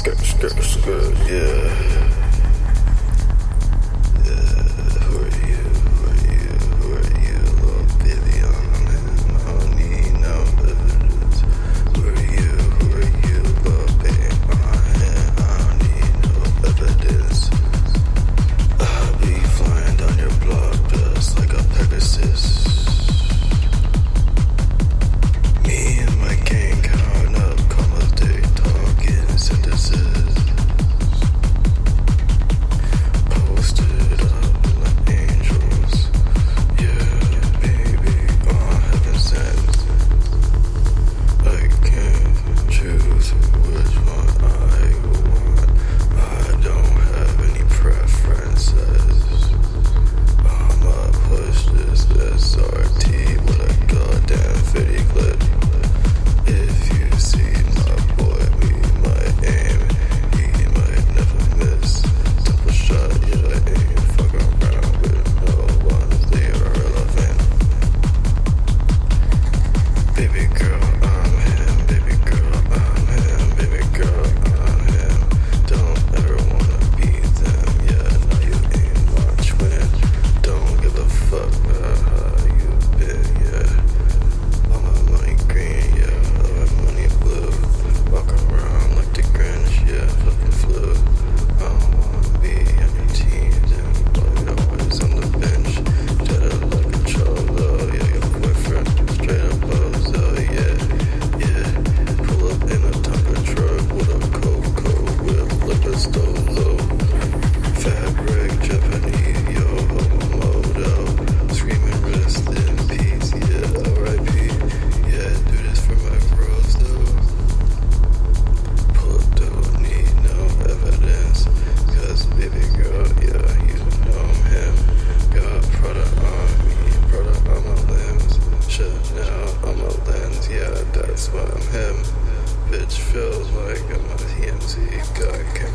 skirt, skirt, skirt, yeah. That's why I'm him. bitch feels like I'm a TMZ guy.